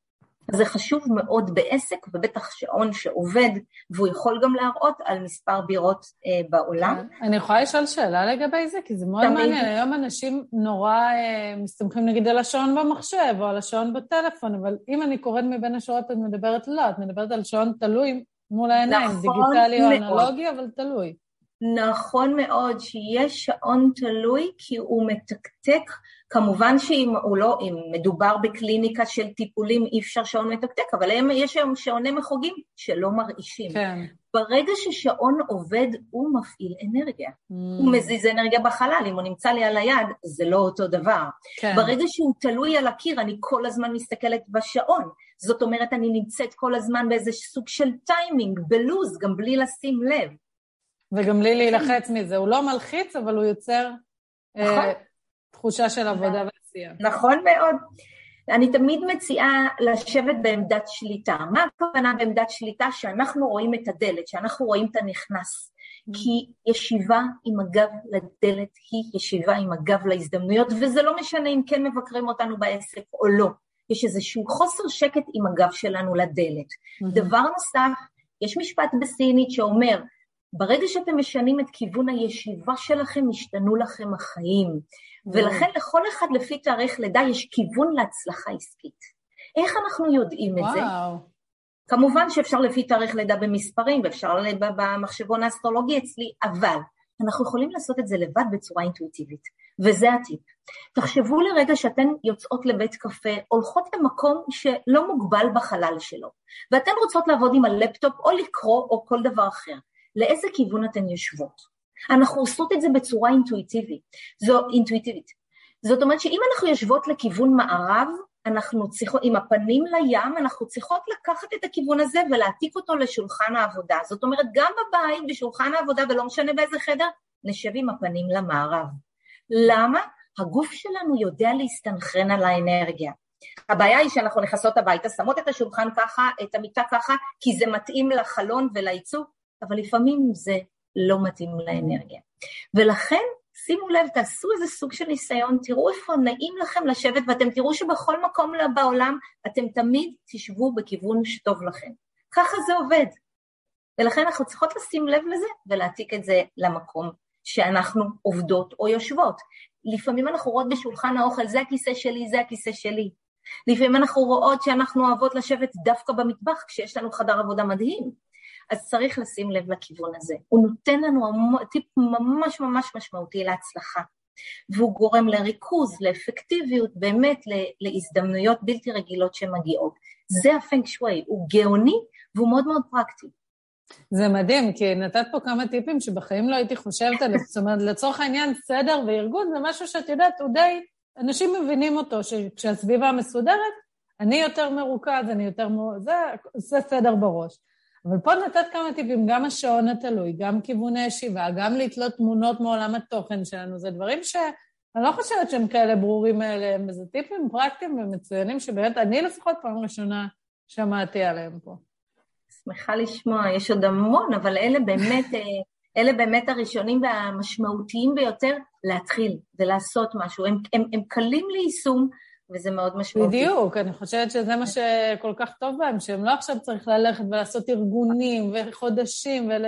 זה חשוב מאוד בעסק, ובטח שעון שעובד, והוא יכול גם להראות על מספר בירות אה, בעולם. כן. אני יכולה לשאול שאלה לגבי זה? כי זה מאוד תמיד. מעניין. היום אנשים נורא אה, מסתמכים נגיד על השעון במחשב או על השעון בטלפון, אבל אם אני קוראת מבין השורות, את מדברת לא, את מדברת על שעון תלוי מול העיניים, נכון דיגיטלי. או אנלוגי, אבל תלוי. נכון מאוד שיש שעון תלוי, כי הוא מתקתק כמובן שאם לא, מדובר בקליניקה של טיפולים אי אפשר שעון מתקתק, אבל יש היום שעוני מחוגים שלא מרעישים. כן. ברגע ששעון עובד, הוא מפעיל אנרגיה. Mm. הוא מזיז אנרגיה בחלל, אם הוא נמצא לי על היד, זה לא אותו דבר. כן. ברגע שהוא תלוי על הקיר, אני כל הזמן מסתכלת בשעון. זאת אומרת, אני נמצאת כל הזמן באיזה סוג של טיימינג, בלוז, גם בלי לשים לב. וגם לי להילחץ מזה. הוא לא מלחיץ, אבל הוא יוצר נכון. תחושה של עבודה ועשייה. נכון מאוד. אני תמיד מציעה לשבת בעמדת שליטה. מה הכוונה בעמדת שליטה? שאנחנו רואים את הדלת, שאנחנו רואים את הנכנס. Mm. כי ישיבה עם הגב לדלת היא ישיבה עם הגב להזדמנויות, וזה לא משנה אם כן מבקרים אותנו בעסק או לא. יש איזשהו חוסר שקט עם הגב שלנו לדלת. Mm-hmm. דבר נוסף, יש משפט בסינית שאומר, ברגע שאתם משנים את כיוון הישיבה שלכם, השתנו לכם החיים. ולכן לכל אחד לפי תאריך לידה יש כיוון להצלחה עסקית. איך אנחנו יודעים את וואו. זה? כמובן שאפשר לפי תאריך לידה במספרים, ואפשר במחשבון האסטרולוגי אצלי, אבל אנחנו יכולים לעשות את זה לבד בצורה אינטואיטיבית, וזה הטיפ. תחשבו לרגע שאתן יוצאות לבית קפה, הולכות למקום שלא מוגבל בחלל שלו, ואתן רוצות לעבוד עם הלפטופ או לקרוא או כל דבר אחר. לאיזה כיוון אתן יושבות? אנחנו עושות את זה בצורה אינטואיטיבית. זו אינטואיטיבית. זאת אומרת שאם אנחנו יושבות לכיוון מערב, אנחנו צריכות, עם הפנים לים, אנחנו צריכות לקחת את הכיוון הזה ולהעתיק אותו לשולחן העבודה. זאת אומרת, גם בבית, בשולחן העבודה, ולא משנה באיזה חדר, נשב עם הפנים למערב. למה? הגוף שלנו יודע להסתנכרן על האנרגיה. הבעיה היא שאנחנו נכנסות הביתה, שמות את השולחן ככה, את המיטה ככה, כי זה מתאים לחלון ולעיצוב, אבל לפעמים זה לא מתאים לאנרגיה. ולכן שימו לב, תעשו איזה סוג של ניסיון, תראו איפה נעים לכם לשבת, ואתם תראו שבכל מקום בעולם אתם תמיד תשבו בכיוון שטוב לכם. ככה זה עובד. ולכן אנחנו צריכות לשים לב לזה ולהעתיק את זה למקום שאנחנו עובדות או יושבות. לפעמים אנחנו רואות בשולחן האוכל, זה הכיסא שלי, זה הכיסא שלי. לפעמים אנחנו רואות שאנחנו אוהבות לשבת דווקא במטבח כשיש לנו חדר עבודה מדהים. אז צריך לשים לב לכיוון הזה. הוא נותן לנו טיפ ממש ממש משמעותי להצלחה, והוא גורם לריכוז, לאפקטיביות, באמת להזדמנויות בלתי רגילות שמגיעות. זה הפנק שווי, הוא גאוני והוא מאוד מאוד פרקטי. זה מדהים, כי נתת פה כמה טיפים שבחיים לא הייתי חושבת עליהם. זאת אומרת, לצורך העניין, סדר וארגון זה משהו שאת יודעת, הוא די... אנשים מבינים אותו, שכשהסביבה מסודרת, אני יותר מרוכז, אני יותר... זה, זה סדר בראש. אבל פה נתת כמה טיפים, גם השעון התלוי, גם כיווני ישיבה, גם לתלות תמונות מעולם התוכן שלנו, זה דברים שאני לא חושבת שהם כאלה ברורים מאליהם, וזה טיפים פרקטיים ומצוינים שבאמת אני לפחות פעם ראשונה שמעתי עליהם פה. שמחה לשמוע, יש עוד המון, אבל אלה באמת, אה, אלה באמת הראשונים והמשמעותיים ביותר להתחיל ולעשות משהו. הם, הם, הם קלים ליישום, וזה מאוד משמעותי. בדיוק, אני חושבת שזה מה שכל כך טוב בהם, שהם לא עכשיו צריך ללכת ולעשות ארגונים וחודשים ול...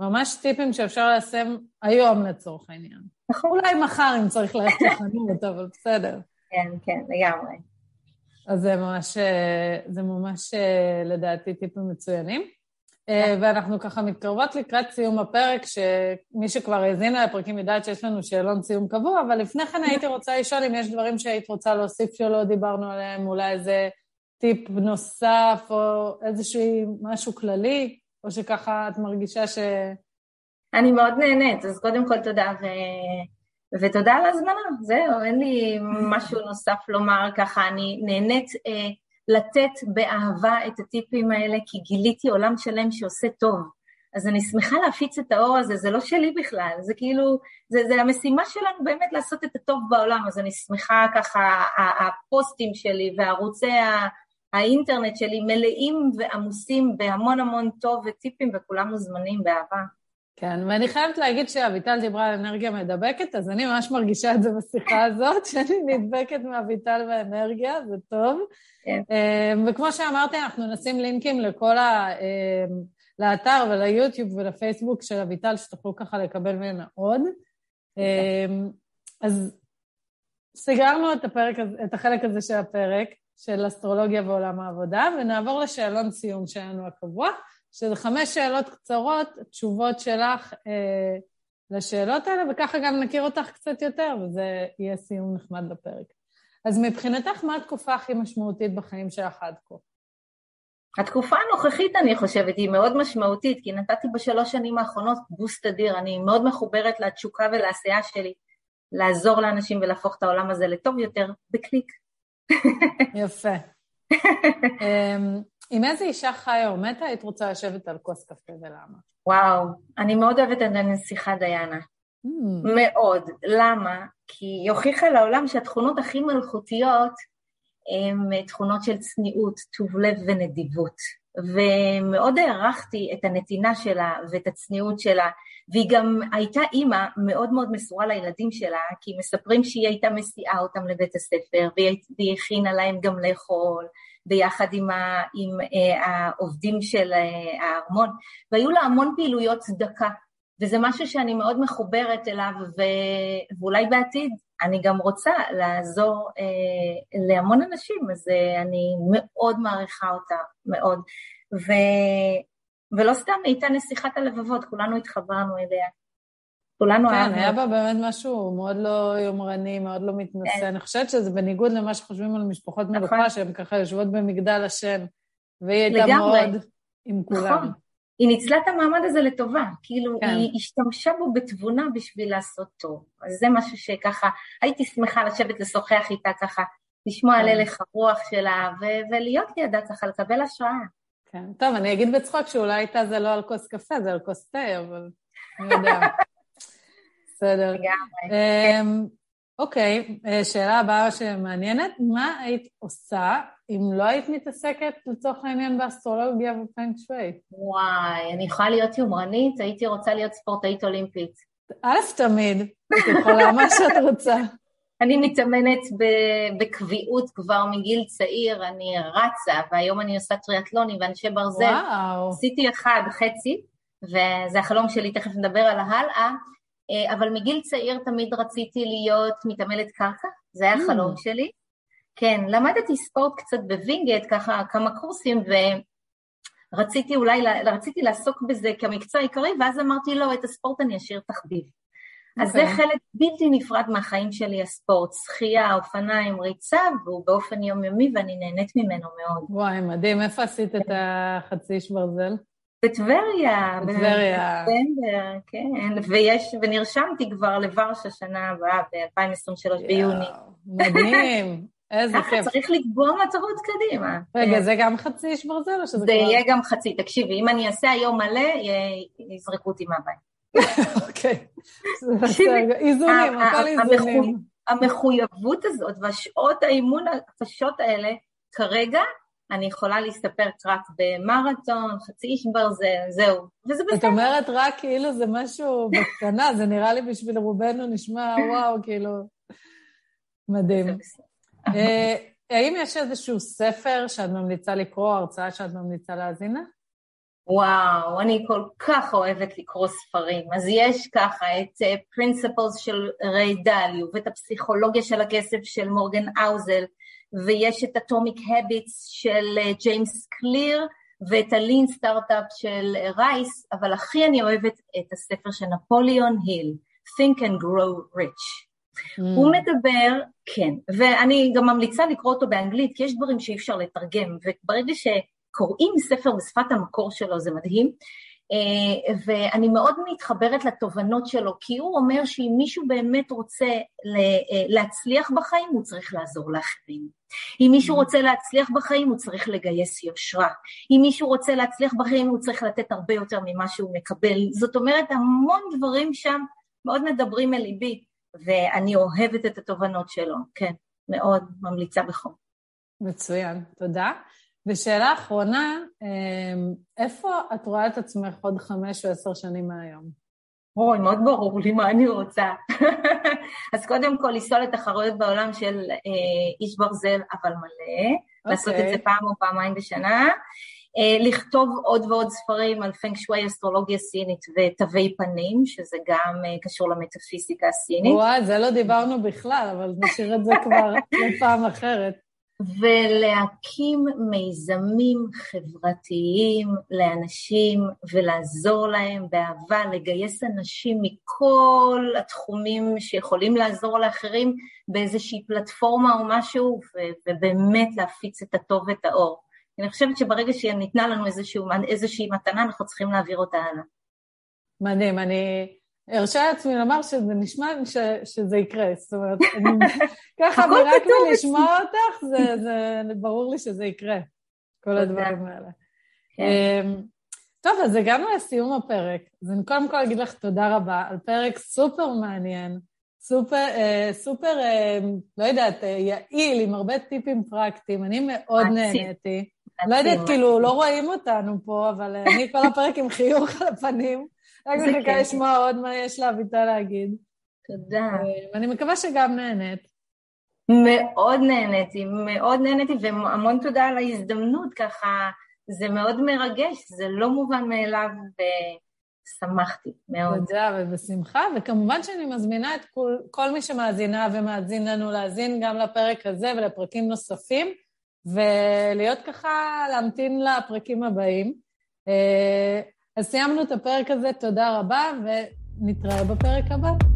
ממש טיפים שאפשר ליישם היום לצורך העניין. נכון. אולי מחר אם צריך ללכת לחנות, אבל בסדר. כן, כן, לגמרי. אז זה ממש, זה ממש לדעתי טיפים מצוינים. אה, ואנחנו ככה מתקרבות לקראת סיום הפרק, שמי שכבר האזינה לפרקים יודעת שיש לנו שאלון סיום קבוע, אבל לפני כן הייתי רוצה לשאול אם יש דברים שהיית רוצה להוסיף שלא דיברנו עליהם, אולי איזה טיפ נוסף, או איזשהו משהו כללי, או שככה את מרגישה ש... אני מאוד נהנית, אז קודם כל תודה, ו... ותודה על ההזמנה, זהו, אין לי משהו נוסף לומר ככה, אני נהנית... אה, לתת באהבה את הטיפים האלה, כי גיליתי עולם שלם שעושה טוב. אז אני שמחה להפיץ את האור הזה, זה לא שלי בכלל, זה כאילו, זה, זה המשימה שלנו באמת לעשות את הטוב בעולם, אז אני שמחה ככה, הפוסטים שלי וערוצי האינטרנט שלי מלאים ועמוסים בהמון המון טוב וטיפים, וכולם מוזמנים באהבה. כן, ואני חייבת להגיד שאביטל דיברה על אנרגיה מדבקת, אז אני ממש מרגישה את זה בשיחה הזאת, שאני נדבקת מאביטל באנרגיה, זה טוב. כן. אמ, וכמו שאמרתי, אנחנו נשים לינקים לכל ה... אמ, לאתר וליוטיוב ולפייסבוק של אביטל, שתוכלו ככה לקבל ממנה עוד. אמ, אז סגרנו את, הפרק, את החלק הזה של הפרק, של אסטרולוגיה ועולם העבודה, ונעבור לשאלון סיום שלנו הקבוע. שזה חמש שאלות קצרות, תשובות שלך אה, לשאלות האלה, וככה גם נכיר אותך קצת יותר, וזה יהיה סיום נחמד לפרק. אז מבחינתך, מה התקופה הכי משמעותית בחיים שלך עד כה? התקופה הנוכחית, אני חושבת, היא מאוד משמעותית, כי נתתי בשלוש שנים האחרונות בוסט אדיר. אני מאוד מחוברת לתשוקה ולעשייה שלי, לעזור לאנשים ולהפוך את העולם הזה לטוב יותר, בקליק. יפה. עם איזה אישה חיה או מתה היית רוצה לשבת על כוס קפה ולמה? וואו, אני מאוד אוהבת את הנסיכה דיאנה. Mm. מאוד. למה? כי היא הוכיחה לעולם שהתכונות הכי מלכותיות הן תכונות של צניעות, טוב לב ונדיבות. ומאוד הערכתי את הנתינה שלה ואת הצניעות שלה, והיא גם הייתה אימא מאוד מאוד מסורה לילדים שלה, כי מספרים שהיא הייתה מסיעה אותם לבית הספר, והיא הכינה להם גם לאכול, ביחד עם, ה, עם אה, העובדים של אה, הארמון, והיו לה המון פעילויות צדקה, וזה משהו שאני מאוד מחוברת אליו, ו, ואולי בעתיד אני גם רוצה לעזור אה, להמון אנשים, אז אה, אני מאוד מעריכה אותה, מאוד. ו, ולא סתם היא הייתה נסיכת הלבבות, כולנו התחברנו אליה. כולנו כן, אהבנו. היה בה באמת משהו מאוד לא יומרני, מאוד לא מתנשא. כן. אני חושבת שזה בניגוד למה שחושבים על משפחות נכון. מלוכה, שהן ככה יושבות במגדל השם, והיא הייתה. מאוד עם כולם. נכון. היא ניצלה את המעמד הזה לטובה, כאילו כן. היא השתמשה בו בתבונה בשביל לעשות טוב. אז זה משהו שככה, הייתי שמחה לשבת לשוחח איתה ככה, לשמוע כן. על הלך הרוח שלה, ו- ולהיות לידה ככה, לקבל השראה. כן, טוב, אני אגיד בצחוק שאולי איתה זה לא על כוס קפה, זה על כוס תה, אבל אני יודעת. בסדר. לגמרי. אמ, אוקיי, אה, שאלה הבאה שמעניינת, מה היית עושה אם לא היית מתעסקת לצורך העניין באסטרולוגיה ופנק שווי? וואי, אני יכולה להיות יומרנית, הייתי רוצה להיות ספורטאית אולימפית. א', תמיד, את יכולה מה שאת רוצה. אני מתאמנת בקביעות כבר מגיל צעיר, אני רצה, והיום אני עושה טריאטלונים ואנשי ברזל. וואו. עשיתי אחד, חצי, וזה החלום שלי, תכף נדבר על ההלאה. אה, אבל מגיל צעיר תמיד רציתי להיות מתעמלת קרקע, זה היה החלום mm. שלי. כן, למדתי ספורט קצת בווינגייט, ככה כמה קורסים, ורציתי אולי, רציתי לעסוק בזה כמקצוע עיקרי, ואז אמרתי, לא, את הספורט אני אשאיר תחביב. Okay. אז זה אוקיי. חלק בלתי נפרד מהחיים שלי, הספורט, שחייה, אופניים, ריצה, והוא באופן יומיומי ואני נהנית ממנו מאוד. וואי, מדהים. איפה עשית את החצי איש ברזל? בטבריה. בטבריה. כן. ויש, ונרשמתי כבר לוורשה שנה הבאה, ב-2023 ביוני. מדהים. איזה כיף. ככה צריך לקבוע מטרות קדימה. רגע, זה גם חצי איש ברזל או שזה כבר... זה יהיה גם חצי. תקשיבי, אם אני אעשה היום מלא, יזרקו אותי מהבית. אוקיי. איזונים, הכל איזונים. המחויבות הזאת והשעות האימון הקשות האלה, כרגע אני יכולה להסתפק רק במרתון, חצי איש ברזל, זהו, וזה בסדר. את אומרת רק כאילו זה משהו בקטנה, זה נראה לי בשביל רובנו נשמע וואו, כאילו, מדהים. אה, האם יש איזשהו ספר שאת ממליצה לקרוא, הרצאה שאת ממליצה להאזינה? וואו, אני כל כך אוהבת לקרוא ספרים. אז יש ככה את uh, Principles של ריי דליו, ואת הפסיכולוגיה של הכסף של מורגן אאוזל, ויש את Atomic Habits של אה, ג'יימס קליר, ואת ה Lean Startup של אה, רייס, אבל הכי אני אוהבת את הספר של נפוליאון היל, Think and Grow Rich. Mm. הוא מדבר, כן, ואני גם ממליצה לקרוא אותו באנגלית, כי יש דברים שאי אפשר לתרגם, וברגע שקוראים ספר בשפת המקור שלו זה מדהים, אה, ואני מאוד מתחברת לתובנות שלו, כי הוא אומר שאם מישהו באמת רוצה אה, להצליח בחיים, הוא צריך לעזור לאחרים. אם מישהו mm. רוצה להצליח בחיים, הוא צריך לגייס יושרה. אם מישהו רוצה להצליח בחיים, הוא צריך לתת הרבה יותר ממה שהוא מקבל. זאת אומרת, המון דברים שם מאוד מדברים אל ליבי, ואני אוהבת את התובנות שלו, כן, מאוד ממליצה בחום. מצוין, תודה. ושאלה אחרונה, אמ, איפה את רואה את עצמך עוד חמש או עשר שנים מהיום? אוי, מאוד ברור לי מה אני רוצה. אז קודם כל, לנסוע לתחרויות בעולם של אה, איש ברזל, אבל מלא, okay. לעשות את זה אוקיי. פעם או פעמיים בשנה, אה, לכתוב עוד ועוד ספרים על פנק שווי אסטרולוגיה סינית ותווי פנים, שזה גם אה, קשור למטאפיזיקה הסינית. וואי, זה לא דיברנו בכלל, אבל נשאיר את זה כבר לפעם אחרת. ולהקים מיזמים חברתיים לאנשים ולעזור להם באהבה, לגייס אנשים מכל התחומים שיכולים לעזור לאחרים באיזושהי פלטפורמה או משהו, ובאמת להפיץ את הטוב ואת האור. אני חושבת שברגע שניתנה לנו איזשהו, איזושהי מתנה, אנחנו צריכים להעביר אותה הלאה. מדהים, אני הרשה לעצמי לומר שזה נשמע ש, שזה יקרה, זאת אומרת, אני, ככה, ורק מלשמוע אותך, זה, זה ברור לי שזה יקרה. כל הדברים האלה. כן. אמ, טוב, אז הגענו לסיום הפרק. אז אני קודם כל אגיד לך תודה רבה על פרק סופר מעניין, סופר, אה, סופר, אה, לא יודעת, אה, יעיל, עם הרבה טיפים פרקטיים. אני מאוד נהניתי. לא יודעת, כאילו, לא רואים אותנו פה, אבל אני כל הפרק עם חיוך על הפנים. רק מחכה לשמוע עוד מה יש לאביטל להגיד. תודה. ואני מקווה שגם נהנית. מאוד נהניתי, מאוד נהניתי, והמון תודה על ההזדמנות, ככה, זה מאוד מרגש, זה לא מובן מאליו, ושמחתי מאוד. תודה, ובשמחה, וכמובן שאני מזמינה את כל, כל מי שמאזינה ומאזין לנו להאזין גם לפרק הזה ולפרקים נוספים, ולהיות ככה, להמתין לפרקים הבאים. אז סיימנו את הפרק הזה, תודה רבה, ונתראה בפרק הבא.